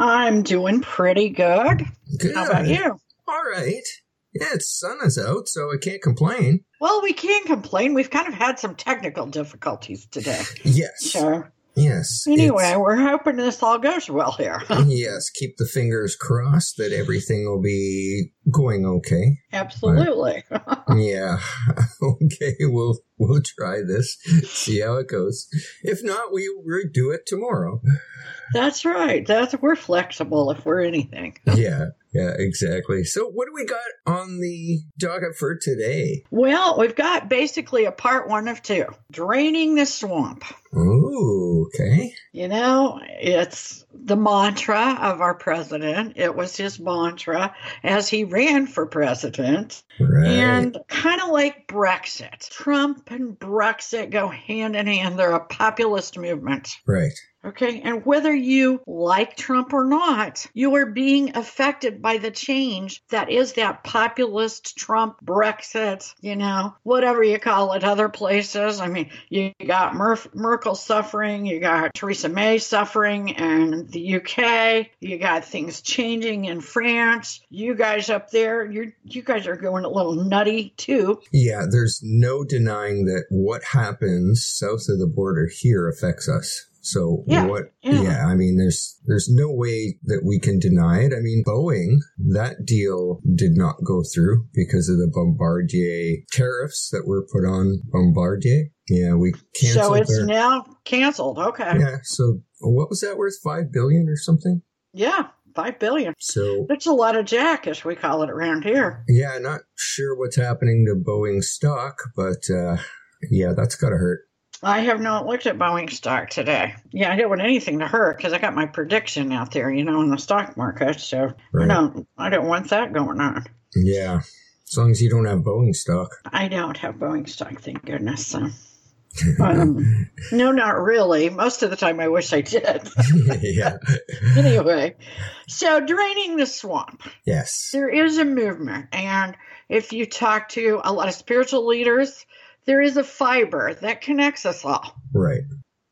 I'm doing pretty good. Good. How about you? All right. Yeah, it's sun is out, so I can't complain. Well, we can't complain. We've kind of had some technical difficulties today. Yes. So, Yes. anyway, we're hoping this all goes well here. yes. Keep the fingers crossed that everything will be going okay. Absolutely. Yeah. okay. We'll we'll try this. See how it goes. If not, we will do it tomorrow. That's right. That's we're flexible if we're anything. Yeah. Yeah. Exactly. So, what do we got on the docket for today? Well, we've got basically a part one of two. Draining the swamp. Ooh. Okay. You know, it's the mantra of our president. It was his mantra as he ran for president. Right. And kind of like Brexit, Trump and Brexit go hand in hand. They're a populist movement. right. Okay. And whether you like Trump or not, you are being affected by the change that is that populist Trump Brexit, you know, whatever you call it, other places. I mean, you got Mer- Merkel suffering, you got Theresa May suffering in the UK, you got things changing in France. You guys up there, you you guys are going a little nutty too. Yeah, there's no denying that what happens south of the border here affects us. So Yeah, what yeah. yeah, I mean there's there's no way that we can deny it. I mean Boeing, that deal did not go through because of the Bombardier tariffs that were put on Bombardier. Yeah, we canceled so it's their now canceled. Okay. Yeah, so what was that worth? Five billion or something? Yeah, five billion. So That's a lot of jack, as we call it around here. yeah, not sure what's happening to Boeing stock, but uh yeah, that's gotta hurt. I have not looked at Boeing stock today. Yeah, I don't want anything to hurt because I got my prediction out there, you know, in the stock market. So I Right. don't, I don't want that going on. Yeah. As long as you don't have Boeing stock. I don't have Boeing stock, thank goodness. So, um, no, not really. Most of the time, I wish I did. yeah. anyway, so draining the swamp. Yes. there is a movement and if you talk to a lot of spiritual leaders there is a fiber that connects us all. Right.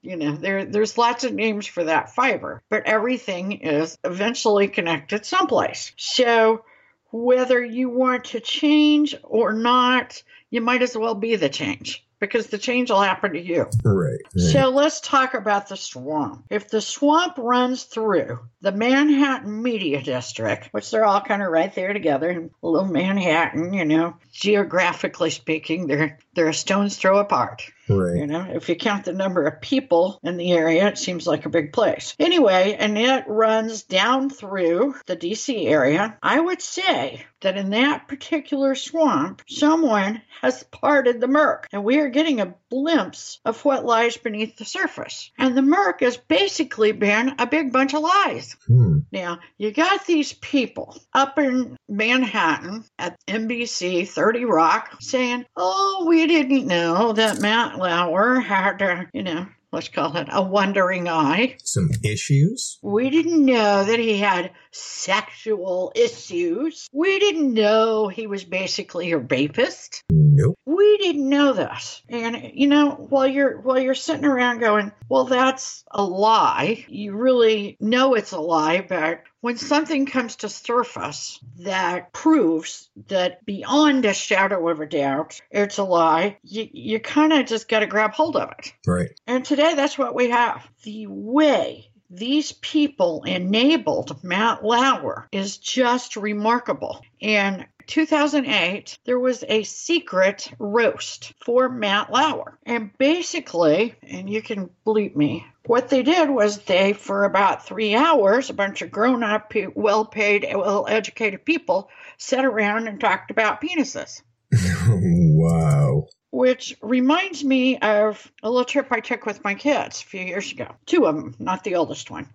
you know there there's lots of names for that fiber but everything is eventually connected someplace. So whether you want to change or not you might as well be the change because the change will happen to you Right. right. so let's talk about the swamp. If the swamp runs through the Manhattan Media District, which they're all kind of right there together in little Manhattan, you know, geographically speaking, they're they're a stone's throw apart. Right. You know, if you count the number of people in the area, it seems like a big place. Anyway, and it runs down through the DC area. I would say that in that particular swamp, someone has parted the murk, and we are getting a glimpse of what lies beneath the surface. And the murk has basically been a big bunch of lies. Hmm. Now, you got these people up in Manhattan at NBC 30 Rock saying, Oh, we didn't know that Matt Lauer had, uh, you know, let's call it a wandering eye. Some issues. We didn't know that he had sexual issues. We didn't know he was basically a rapist Nope. we didn't know this and you know while you're while you're sitting around going well that's a lie you really know it's a lie but when something comes to surface that proves that beyond a shadow of a doubt it's a lie you, you kind of just got to grab hold of it Right. and today that's what we have the way these people enabled Matt Lauer is just remarkable. And 2008, there was a secret roast for Matt Lauer. And basically, and you can bleep me, what they did was they, for about three hours, a bunch of grown up, well paid, well educated people sat around and talked about penises. wow. Which reminds me of a little trip I took with my kids a few years ago. Two of them, not the oldest one.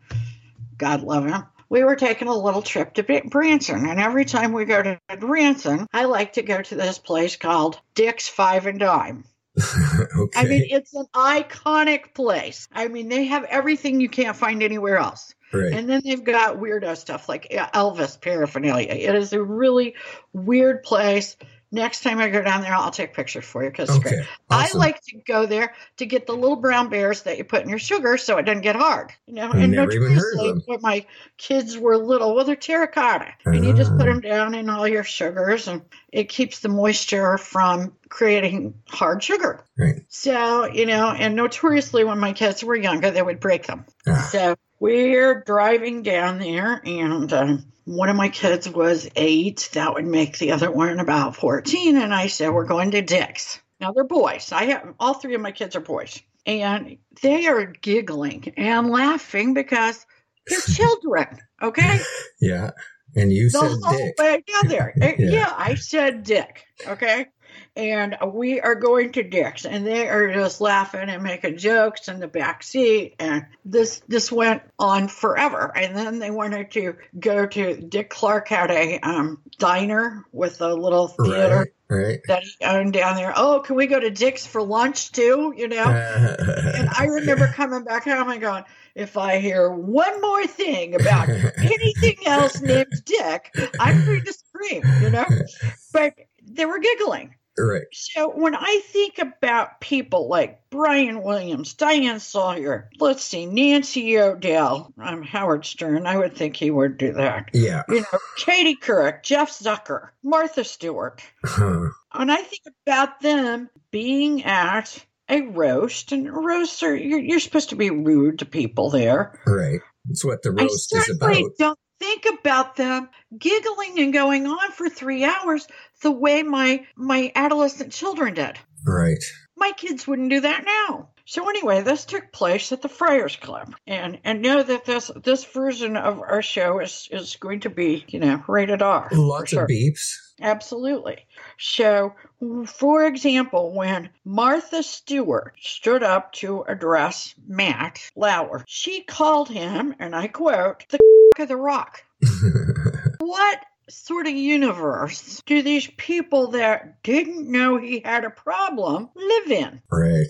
God love him we were taking a little trip to Branson. And every time we go to Branson, I like to go to this place called Dick's Five and Dime. okay. I mean, it's an iconic place. I mean, they have everything you can't find anywhere else. Right. And then they've got weirdo stuff like Elvis paraphernalia. It is a really weird place. Next time I go down there, I'll take pictures for you because okay. Awesome. I like to go there to get the little brown bears that you put in your sugar so it doesn't get hard. You know, and notoriously when my kids were little, well, they're terracotta, and you just put them ah. down in all your sugars, and it keeps the moisture from creating hard sugar. Right. So you know, and notoriously when my kids were younger, they would break them. Ah. So we're driving down there, and. Uh, one of my kids was eight. That would make the other one about 14. And I said, We're going to Dick's. Now they're boys. I have all three of my kids are boys. And they are giggling and laughing because they're children. Okay. Yeah. And you the said whole Dick. Way there. yeah. yeah, I said Dick. Okay and we are going to Dick's, and they are just laughing and making jokes in the back seat, and this this went on forever. And then they wanted to go to Dick Clark had a um, diner with a little theater. Right, right. That he owned down there. Oh, can we go to Dick's for lunch too? You know, and I remember coming back home and going, if I hear one more thing about anything else named Dick, I'm going to scream, you know? But they were giggling. Right. So when I think about people like Brian Williams, Diane Sawyer, let's see, Nancy O'Dell, I'm Howard Stern, I would think he would do that. Yeah. You know, Katie Couric, Jeff Zucker, Martha Stewart. Huh. And I think about them being at a roast, and roasts are, you're, you're supposed to be rude to people there. Right. That's what the roast is about. don't think about them giggling and going on for three hours the way my my adolescent children did. Right. My kids wouldn't do that now. So anyway, this took place at the Friars Club, and and know that this this version of our show is is going to be you know rated R. Lots sure. of beeps. Absolutely. So, for example, when Martha Stewart stood up to address Matt Lauer, she called him, and I quote, the of the rock. what sort of universe do these people that didn't know he had a problem live in? Right.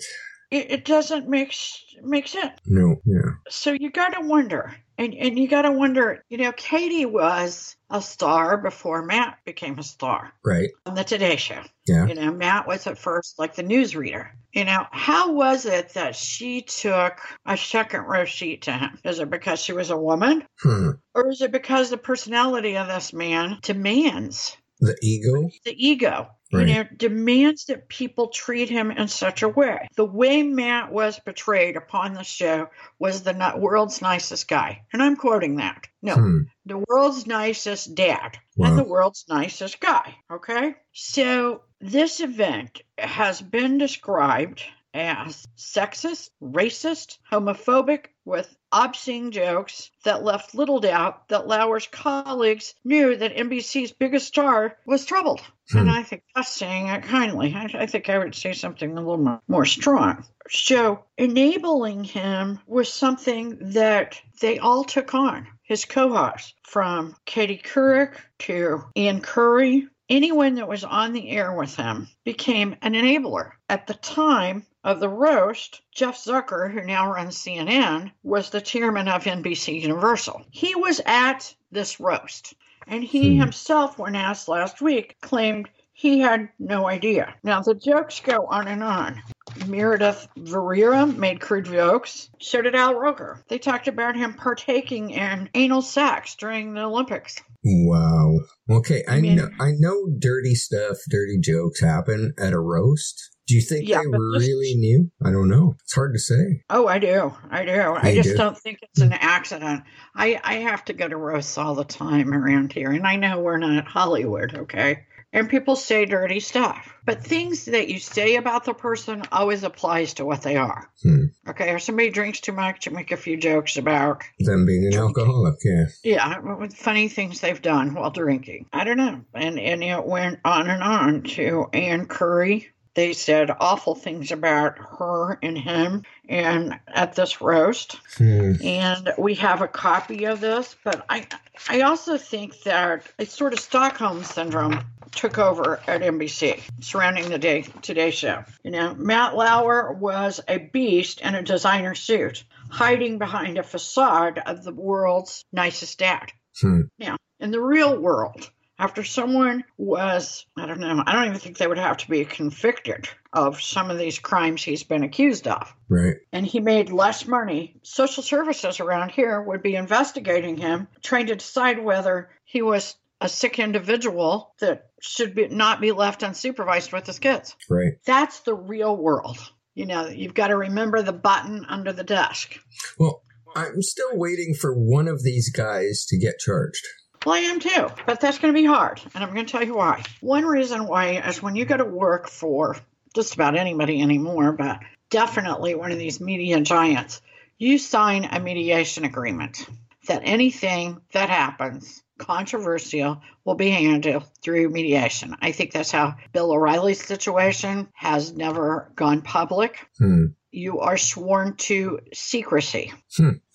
It, it doesn't make make sense. No, yeah. So you got to wonder, and and you got to wonder. You know, Katie was a star before Matt became a star. Right. On the Today Show. Yeah. You know, Matt was at first like the newsreader. You know, how was it that she took a second row seat to him? Is it because she was a woman? Hmm. Or is it because the personality of this man demands? The ego? The ego. Right. You know, demands that people treat him in such a way. The way Matt was portrayed upon the show was the world's nicest guy. And I'm quoting that. No, hmm. the world's nicest dad wow. and the world's nicest guy. Okay. So this event has been described as sexist, racist, homophobic, with obscene jokes that left little doubt that Lauer's colleagues knew that NBC's biggest star was troubled. Hmm. And I think that's saying it kindly. I, I, think I would say something a little more, more strong. So enabling him was something that they all took on. His co-hosts, from Katie Couric to Ann Curry, anyone that was on the air with him became an enabler. At the time, of the roast, Jeff Zucker, who now runs CNN, was the chairman of NBC Universal. He was at this roast, and he hmm. himself, when asked last week, claimed he had no idea. Now, the jokes go on and on. Meredith Vieira made crude jokes. So did Al Roker. They talked about him partaking in anal sex during the Olympics. Wow. Okay, I, I mean, know I know dirty stuff, dirty jokes happen at a roast, do you think yeah, they really knew? I don't know. It's hard to say. Oh, I do. I do. I just do? don't think it's an accident. I, I have to go to roasts all the time around here, and I know we're not Hollywood, okay? And people say dirty stuff. But things that you say about the person always applies to what they are. Hmm. Okay, if somebody drinks too much, you make a few jokes about Them being an alcoholic, yeah. yeah, with funny things they've done while drinking. I don't know. And and it went on and on to Ann Curry. They said awful things about her and him and at this roast. Hmm. And we have a copy of this, but I I also think that a sort of Stockholm syndrome took over at NBC surrounding the day Today Show. You know, Matt Lauer was a beast in a designer suit, hiding behind a facade of the world's nicest dad. Hmm. Now, in the real world, after someone was, I don't know, I don't even think they would have to be convicted of some of these crimes he's been accused of Right. and he made less money, social services around here would be investigating him, trying to decide whether he was a sick individual that should be, not be left unsupervised with his kids. Right. That's the real world. You know, you've got to remember the button under the desk. Well, I'm still waiting for one of these guys to get charged. Well, I am too, but that's going to be hard, and I'm going to tell you why. One reason why is when you go to work for just about anybody anymore, but definitely one of these media giants, you sign a mediation agreement that anything that happens controversial will be handled through mediation. I think that's how Bill O'Reilly's situation has never gone public. Hmm. You are sworn to secrecy.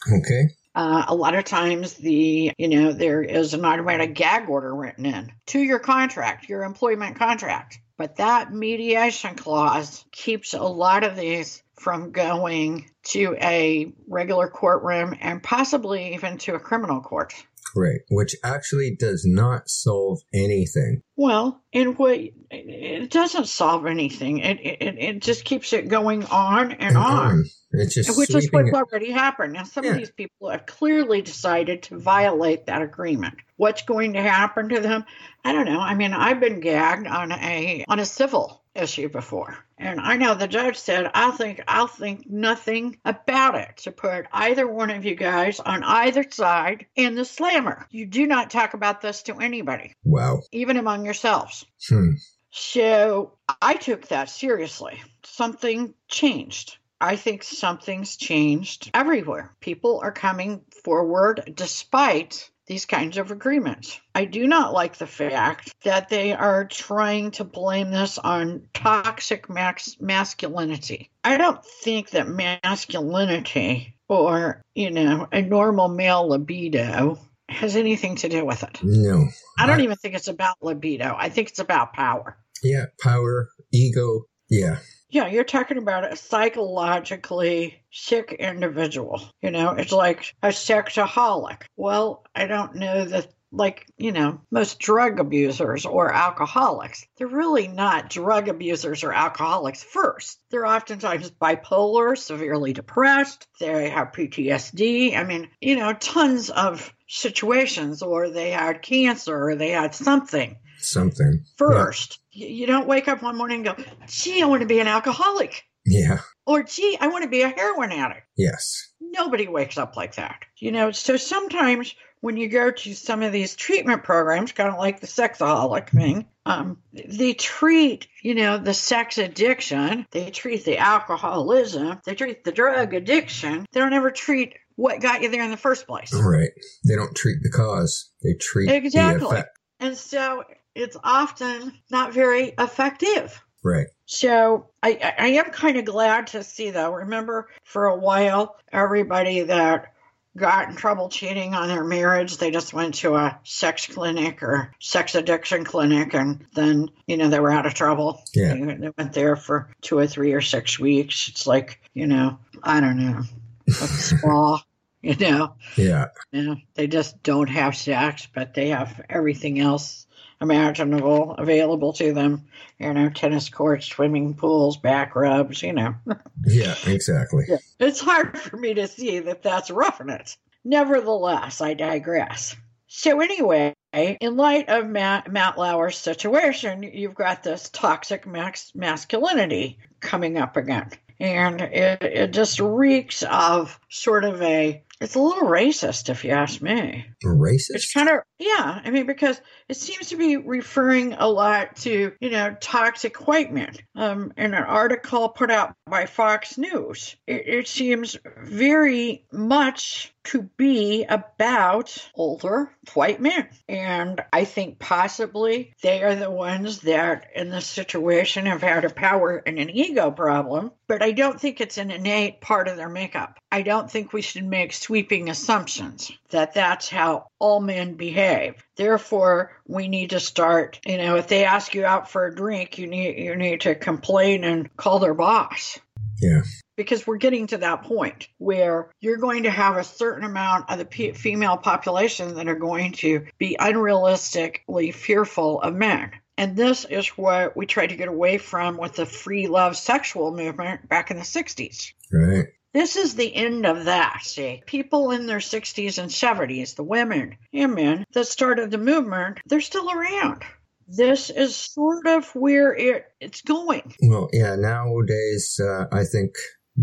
Okay. Uh, a lot of times, the you know there is an automatic gag order written in to your contract, your employment contract. But that mediation clause keeps a lot of these from going to a regular courtroom and possibly even to a criminal court. Right. Which actually does not solve anything. Well, in what it doesn't solve anything. It it, it just keeps it going on and on. It's just Which is what's it. already happened. Now, some Yeah. of these people have clearly decided to violate that agreement. What's going to happen to them? I don't know. I mean, I've been gagged on a on a civil issue before, and I know the judge said, "I think I'll think nothing about it to put either one of you guys on either side in the slammer. You do not talk about this to anybody, Wow. even among yourselves." Hmm. So I took that seriously. Something changed. I think something's changed everywhere. People are coming forward despite these kinds of agreements. I do not like the fact that they are trying to blame this on toxic max- masculinity. I don't think that masculinity or, you know, a normal male libido has anything to do with it. No. I don't I- even think it's about libido. I think it's about power. Yeah. Power, ego. Yeah. Yeah, you're talking about a psychologically sick individual. You know, it's like a sexaholic. Well, I don't know that, like, you know, most drug abusers or alcoholics, they're really not drug abusers or alcoholics first. They're oftentimes bipolar, severely depressed, they have PTSD. I mean, you know, tons of situations, or they had cancer, or they had something Something. first. You you don't wake up one morning and go, gee, I want to be an alcoholic. Yeah. Or, gee, I want to be a heroin addict. Yes. Nobody wakes up like that. You know, so sometimes when you go to some of these treatment programs, kind of like the sexaholic thing, um, they treat, you know, the sex addiction, they treat the alcoholism, they treat the drug addiction. They don't ever treat what got you there in the first place. Right. They don't treat the cause. They treat Exactly. the effect. And so it's often not very effective. Right. So I, I am kind of glad to see though. Remember for a while everybody that got in trouble cheating on their marriage, they just went to a sex clinic or sex addiction clinic and then, you know, they were out of trouble. Yeah. They, they went there for two or three or six weeks. It's like, you know, I don't know, a spa, you know. Yeah. You know, they just don't have sex, but they have everything else imaginable available to them. You know, tennis courts, swimming pools, back rubs, you know. Yeah. Exactly. It's hard for me to see that that's roughing it. Nevertheless, I digress. So, anyway, in light of Matt, Matt Lauer's situation, you've got this toxic max, masculinity coming up again. And it, it just reeks of sort of a it's a little racist, if you ask me. Racist? It's kind of, yeah. I mean, because it seems to be referring a lot to, you know, toxic white men. Um, in an article put out by Fox News, it, it seems very much to be about older white men. And I think possibly they are the ones that in this situation have had a power and an ego problem, but I don't think it's an innate part of their makeup. I don't think we should make sweeping assumptions that that's how all men behave. Therefore, we need to start, you know, if they ask you out for a drink, you need you need to complain and call their boss Yeah. Because we're getting to that point where you're going to have a certain amount of the p- female population that are going to be unrealistically fearful of men. And this is what we tried to get away from with the free love sexual movement back in the 60s. Right. This is the end of that, see. People in their 60s and 70s, the women and men that started the movement, they're still around. This is sort of where it, it's going. Well, yeah, nowadays, uh, I think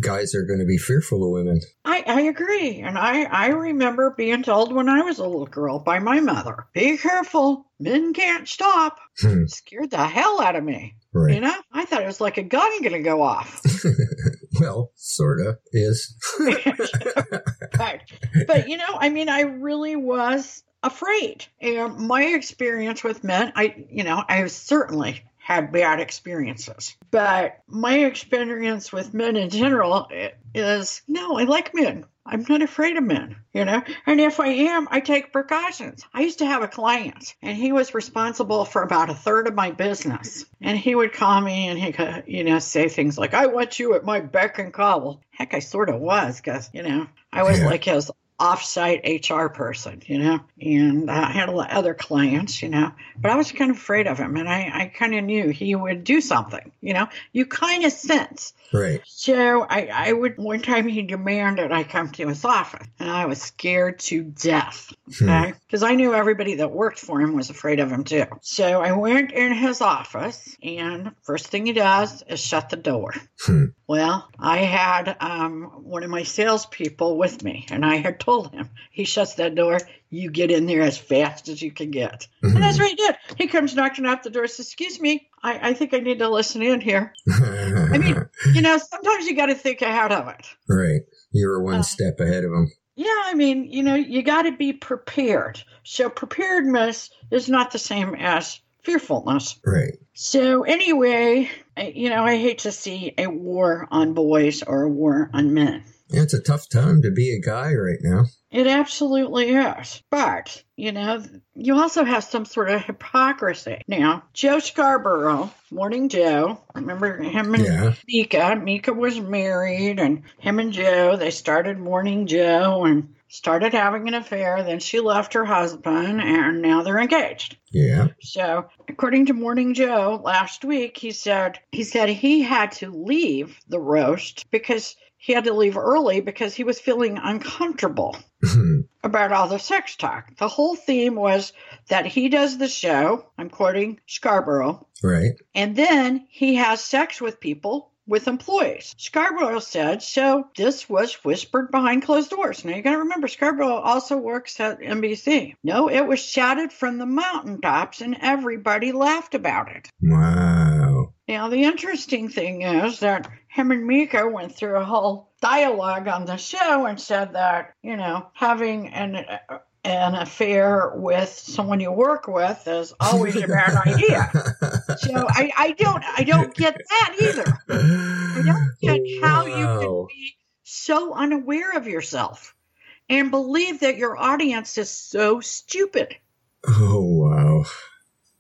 guys are going to be fearful of women. I, I agree. And I, I remember being told when I was a little girl by my mother, be careful, men can't stop. Hmm. Scared the hell out of me. You know, I thought it was like a gun going to go off. well, sort of is. but, but, you know, I mean, I really was afraid. And my experience with men, I, you know, I certainly had bad experiences. But my experience with men in general is no, I like men. I'm not afraid of men, you know? And if I am, I take precautions. I used to have a client, and he was responsible for about a third of my business. And he would call me and he could, you know, say things like, I want you at my beck and call. Well, heck, I sort of was, because, you know, I was Yeah. like his offsite HR person, you know, and I had a lot of other clients, you know, but I was kind of afraid of him and I, I kind of knew he would do something, you know, you kind of sense. right. So I, I would, one time he demanded I come to his office and I was scared to death. Hmm. Okay. Because I knew everybody that worked for him was afraid of him too. So I went in his office and first thing he does is shut the door. Hmm. Well, I had um, one of my salespeople with me, and I had told him, he shuts that door, you get in there as fast as you can get. And that's what he did. He comes knocking at the door, says, Excuse me, I, I think I need to listen in here. I mean, you know, sometimes you got to think ahead of it. right. You were one Uh, step ahead of him. Yeah, I mean, you know, you got to be prepared. So, preparedness is not the same as fearfulness. Right. So, anyway, I, you know, I hate to see a war on boys or a war on men. It's a tough time to be a guy right now. It absolutely is. But, you know, you also have some sort of hypocrisy. Now, Joe Scarborough, Morning Joe, remember him and Yeah. Mika? Mika was married, and him and Joe, they started Morning Joe and started having an affair. Then she left her husband, and now they're engaged. Yeah. So, according to Morning Joe last week, he said he said he had to leave the roast because he had to leave early because he was feeling uncomfortable mm-hmm. about all the sex talk. The whole theme was that he does the show, I'm quoting Scarborough, right. and then he has sex with people with employees. Scarborough said, so this was whispered behind closed doors. Now you got to remember, Scarborough also works at NBC. No, it was shouted from the mountaintops and everybody laughed about it. Wow. Now, the interesting thing is that him and Mika went through a whole dialogue on the show and said that, you know, having an an affair with someone you work with is always a bad idea. So I, I don't I don't get that either. I don't get how you can be so unaware of yourself and believe that your audience is so stupid. Oh wow.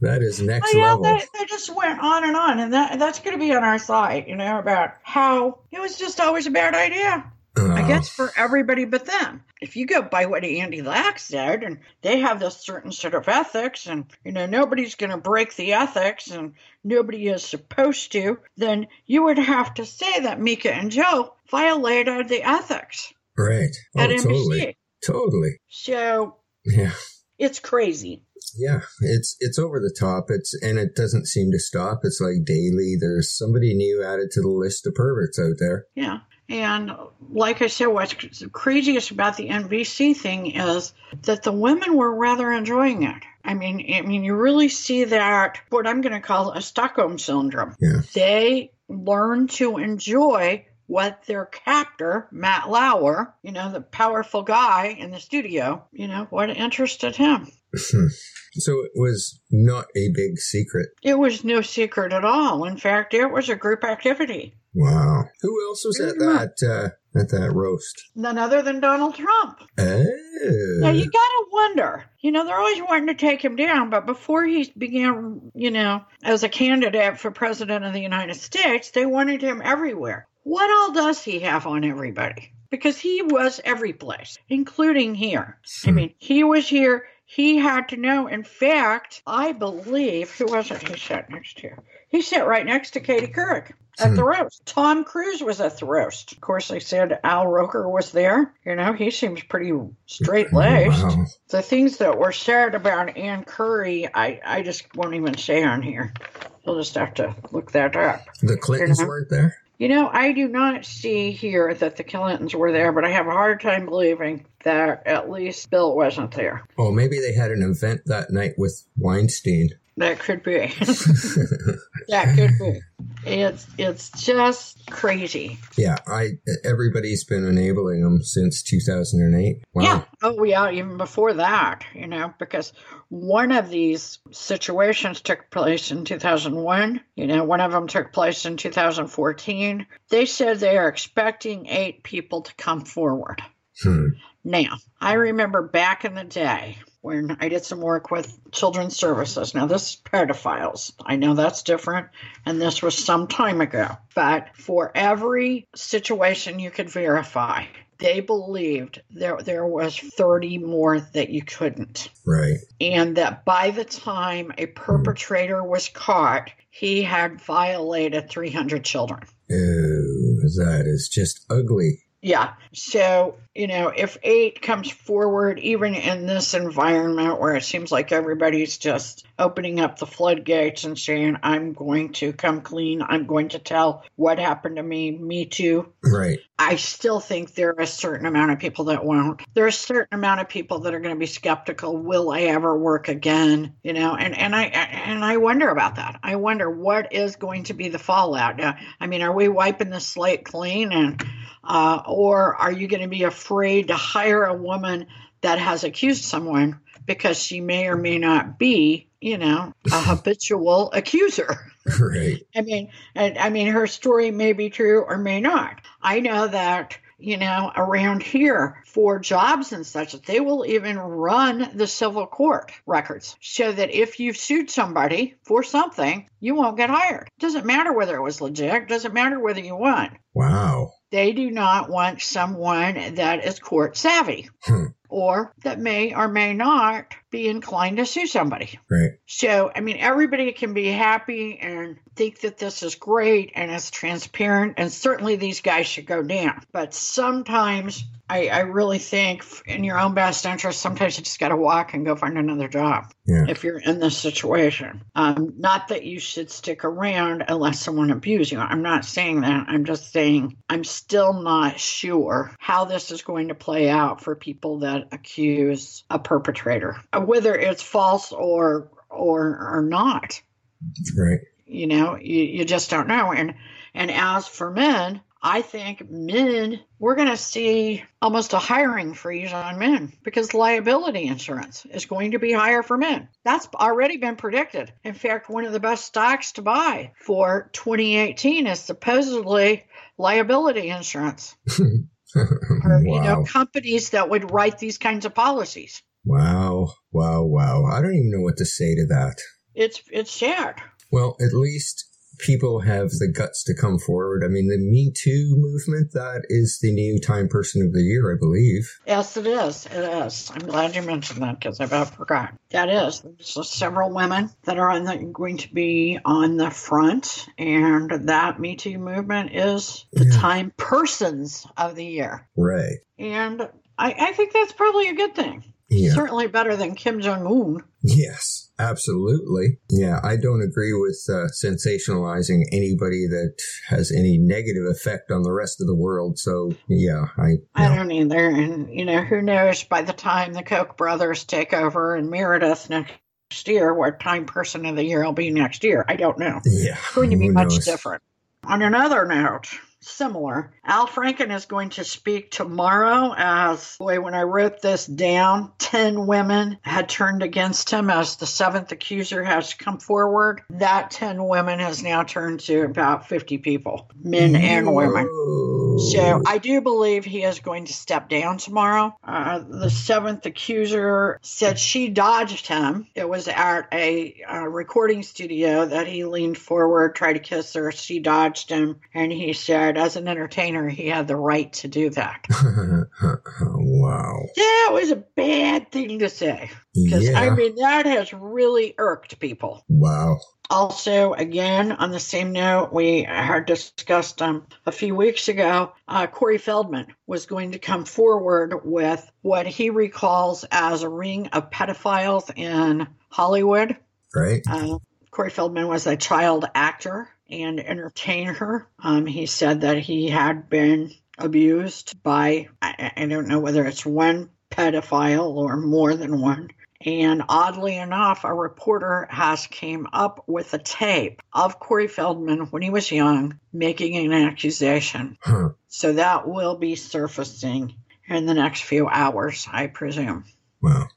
That is next Oh, yeah, level. they, they just went on and on, and that that's going to be on our site, you know, about how it was just always a bad idea. I Oh, guess for everybody but them. If you go by what Andy Lack said, and they have this certain sort of ethics, and you know nobody's going to break the ethics, and nobody is supposed to, then you would have to say that Mika and Joe violated the ethics right. Oh, at NBC. totally. Totally. So Yeah. it's crazy. Yeah, it's it's over the top. It's and it doesn't seem to stop. It's like daily. There's somebody new added to the list of perverts out there. Yeah. And like I said, what's craziest about the nbc thing is that the women were rather enjoying it. I mean, I mean, you really see that what I'm going to call a Stockholm syndrome. Yeah. They learn to enjoy what their captor, Matt Lauer, you know, the powerful guy in the studio, you know, what interested him. so it was not a big secret. It was no secret at all. In fact, it was a group activity. Wow. Who else was at that uh, at that roast? None other than Donald Trump. Oh. Now you gotta wonder. You know, they're always wanting to take him down, but before he began, you know, as a candidate for president of the United States, they wanted him everywhere. What all does he have on everybody? Because he was every place, including here. I hmm. mean, he was here. He had to know. In fact, I believe who was it he sat next to? He sat right next to Katie Couric at the hmm. roast. Tom Cruise was at the roast. Of course, they said Al Roker was there. You know, he seems pretty straight laced. Wow. The things that were said about Ann Curry, I, I just won't even say on here. You'll just have to look that up. The Clintons You know? weren't there? You know, I do not see here that the Clintons were there, but I have a hard time believing that at least Bill wasn't there. Oh, maybe they had an event that night with Weinstein. That could be. that could be. It's it's just crazy. Yeah, I everybody's been enabling them since 2008. Wow. Yeah. Oh, yeah. Even before that, you know, because one of these situations took place in 2001. You know, one of them took place in 2014. They said they are expecting eight people to come forward. Hmm. Now, I remember back in the day when I did some work with children's services. Now, this is pedophiles. I know that's different, and this was some time ago. But for every situation you could verify, they believed there there was 30 more that you couldn't. Right. And that by the time a perpetrator was caught, he had violated 300 children. Oh, that is just ugly. Yeah. So, you know, if eight comes forward, even in this environment where it seems like everybody's just opening up the floodgates and saying, I'm going to come clean, I'm going to tell what happened to me, me too. Right. I still think there are a certain amount of people that won't. There are a certain amount of people that are going to be skeptical. Will I ever work again? You know, and and I and I wonder about that. I wonder what is going to be the fallout. Now, I mean, are we wiping the slate clean, and uh, or are you going to be afraid to hire a woman that has accused someone because she may or may not be, you know, a habitual accuser? Right. I mean, and, I mean, her story may be true or may not. I know that you know around here for jobs and such they will even run the civil court records so that if you've sued somebody for something you won't get hired doesn't matter whether it was legit doesn't matter whether you won Wow. They do not want someone that is court savvy Hmm. or that may or may not be inclined to sue somebody Right. so, I mean, everybody can be happy and think that this is great and it's transparent, and certainly these guys should go down. But sometimes I, I really think, in your own best interest, sometimes you just got to walk and go find another job Yeah. if you're in this situation. Um, not that you should stick around unless someone abuse you. I'm not saying that. I'm just saying I'm still not sure how this is going to play out for people that accuse a perpetrator, Uh, whether it's false or or or not. Right. You know, you, you just don't know. And and as for men, I think men we're going to see almost a hiring freeze on men because liability insurance is going to be higher for men. That's already been predicted. In fact, one of the best stocks to buy for 2018 is supposedly liability insurance. Or, you know, companies that would write these kinds of policies. Wow. Wow. Wow. I don't even know what to say to that. It's it's sad. Well, at least people have the guts to come forward. I mean, the Me Too movement, that is the new Time Person of the Year, I believe. Yes, it is. It is. I'm glad you mentioned that because I've forgot. That is. There's several women that are on the, going to be on the front, and that Me Too movement is the Yeah. Time Persons of the Year. Right. And I, I think that's probably a good thing. Yeah. Certainly better than Kim Jong Un. Yes, absolutely. Yeah, I don't agree with uh, sensationalizing anybody that has any negative effect on the rest of the world. So, yeah, I. I don't either. And, you know, who knows by the time the Koch brothers take over in Meredith next year, what time person of the year will be next year? I don't know. Yeah. It's going to be much different. On another note, similar, Al Franken is going to speak tomorrow as, boy, when I wrote this down, 10 women had turned against him as the seventh accuser has come forward. That 10 women has now turned to about 50 people, men and women. Whoa. So I do believe he is going to step down tomorrow. Uh, the seventh accuser said she dodged him. It was at a uh, recording studio that he leaned forward, tried to kiss her. She dodged him, and he said, as an entertainer, he had the right to do that. wow. That was a bad thing to say because Yeah. I mean that has really irked people. wow. Also, again, on the same note, we had discussed um, a few weeks ago, uh, Corey Feldman was going to come forward with what he recalls as a ring of pedophiles in Hollywood. Right. Uh, Corey Feldman was a child actor and entertainer. Um, he said that he had been abused by, I, I don't know whether it's one pedophile or more than one. And oddly enough, a reporter has came up with a tape of Corey Feldman when he was young making an accusation. So that will be surfacing in the next few hours, I presume. Wow.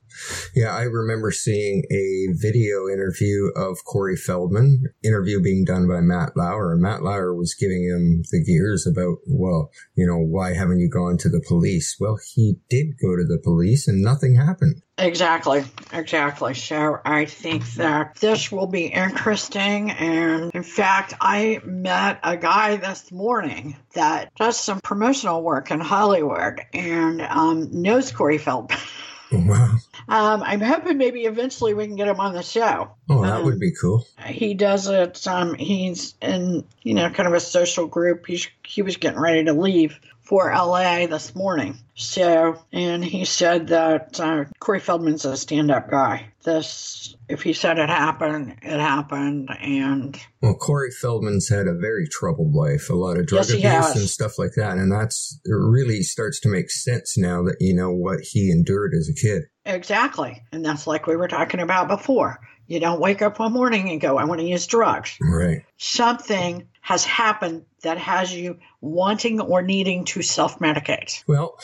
Yeah, I remember seeing a video interview of Corey Feldman, interview being done by Matt Lauer, and Matt Lauer was giving him the gears about, well, you know, why haven't you gone to the police? Well, he did go to the police and nothing happened. Exactly, exactly. So I think that this will be interesting. And in fact, I met a guy this morning that does some promotional work in Hollywood and um, knows Corey Feldman. Wow. Um, I'm hoping maybe eventually we can get him on the show. Oh, that Um, would be cool. He does it. Um, he's in you know kind of a social group. He's he was getting ready to leave for LA this morning. So and he said that uh, Corey Feldman's a stand-up guy. This if he said it happened, it happened, and Well, Corey Feldman's had a very troubled life, a lot of drug Yes, abuse has. and stuff like that. And that's, it really starts to make sense now that you know what he endured as a kid. exactly, and that's like we were talking about before. You don't wake up one morning and go, "I want to use drugs." Right. Something has happened that has you wanting or needing to self-medicate. Well,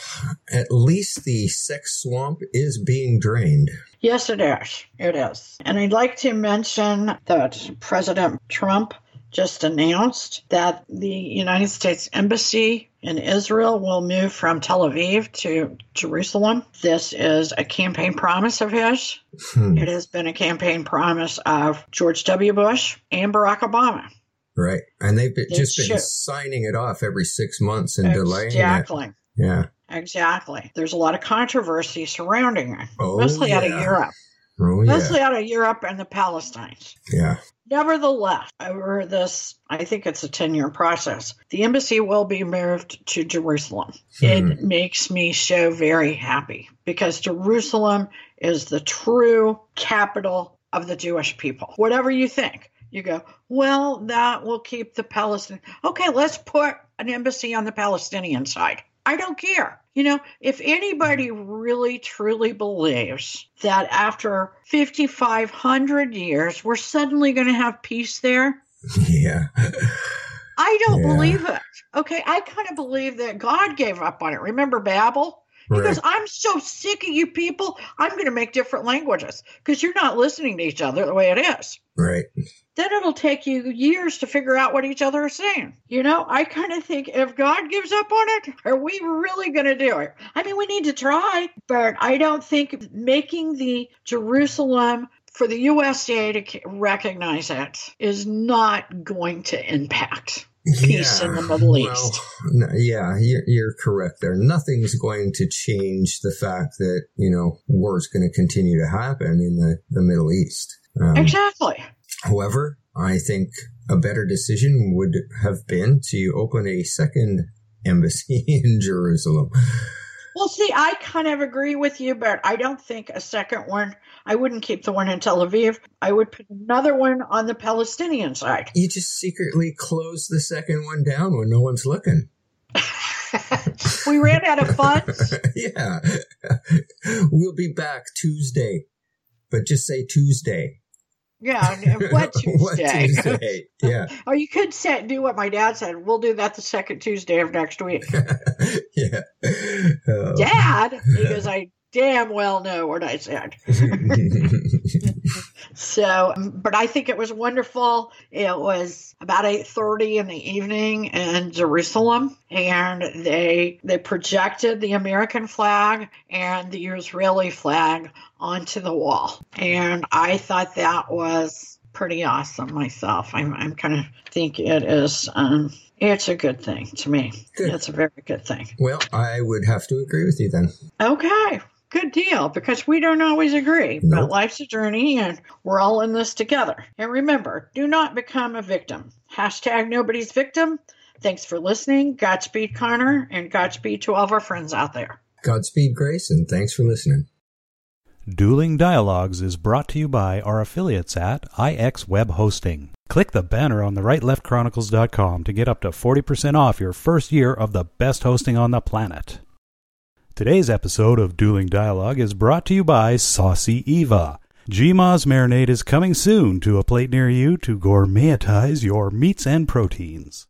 at least the sex swamp is being drained. Yes, it is. It is. And I'd like to mention that President Trump just announced that the United States Embassy in Israel will move from Tel Aviv to Jerusalem. This is a campaign promise of his. Hmm. It has been a campaign promise of George W. Bush and Barack Obama. Right. And they've been, just been should. signing it off every six months and delaying it. Exactly. Yeah. Exactly. There's a lot of controversy surrounding it, Oh, mostly out of. Europe. Oh, yeah. Mostly out of Europe and the Palestinians. Yeah. Nevertheless, over this, I think it's a 10 year process, the embassy will be moved to Jerusalem. Hmm. It makes me so very happy because Jerusalem is the true capital of the Jewish people. Whatever you think, you go, well, that will keep the Palestinian. Okay, let's put an embassy on the Palestinian side. I don't care. You know, if anybody really truly believes that after 5,500 years, we're suddenly going to have peace there, Yeah. I don't Yeah. believe it. Okay, I kind of believe that God gave up on it. Remember Babel? He Right. goes, I'm so sick of you people. I'm going to make different languages because you're not listening to each other the way it is. Right. Then it'll take you years to figure out what each other is saying. You know, I kind of think if God gives up on it, are we really going to do it? I mean, we need to try, but I don't think making the Jerusalem for the USA to recognize it is not going to impact peace in the Middle East. no, yeah, you're, you're correct there. Nothing's going to change the fact that, you know, war is going to continue to happen in the, the Middle East. Um, Exactly. However, I think a better decision would have been to open a second embassy in Jerusalem. Well, see, I kind of agree with you, but I don't think a second one, I wouldn't keep the one in Tel Aviv. I would put another one on the Palestinian side. You just secretly close the second one down when no one's looking. we ran out of funds. yeah. we'll be back Tuesday, but just say Tuesday. Yeah, what Tuesday? what Tuesday? Yeah. or you could say, do what my dad said. We'll do that the second Tuesday of next week. yeah. Uh, Dad, because I damn well know what I said. So, but I think it was wonderful. It was about 8:30 in the evening in Jerusalem and they they projected the American flag and the Israeli flag onto the wall. And I thought that was pretty awesome myself. I'm I'm kind of think it is um it's a good thing to me. Good. It's a very good thing. well, I would have to agree with you then. Okay, good deal, because we don't always agree, but life's a journey and we're all in this together. And remember, do not become a victim. Hashtag nobody's victim. Thanks for listening. Godspeed, Connor, and Godspeed to all of our friends out there. Godspeed, Grace, and thanks for listening. Dueling Dialogues is brought to you by our affiliates at IX Web Hosting. Click the banner on the rightleftchronicles.com to get up to 40% off your first year of the best hosting on the planet. Today's episode of Dueling Dialogue is brought to you by Saucy Eva. GMA's marinade is coming soon to a plate near you to gourmetize your meats and proteins.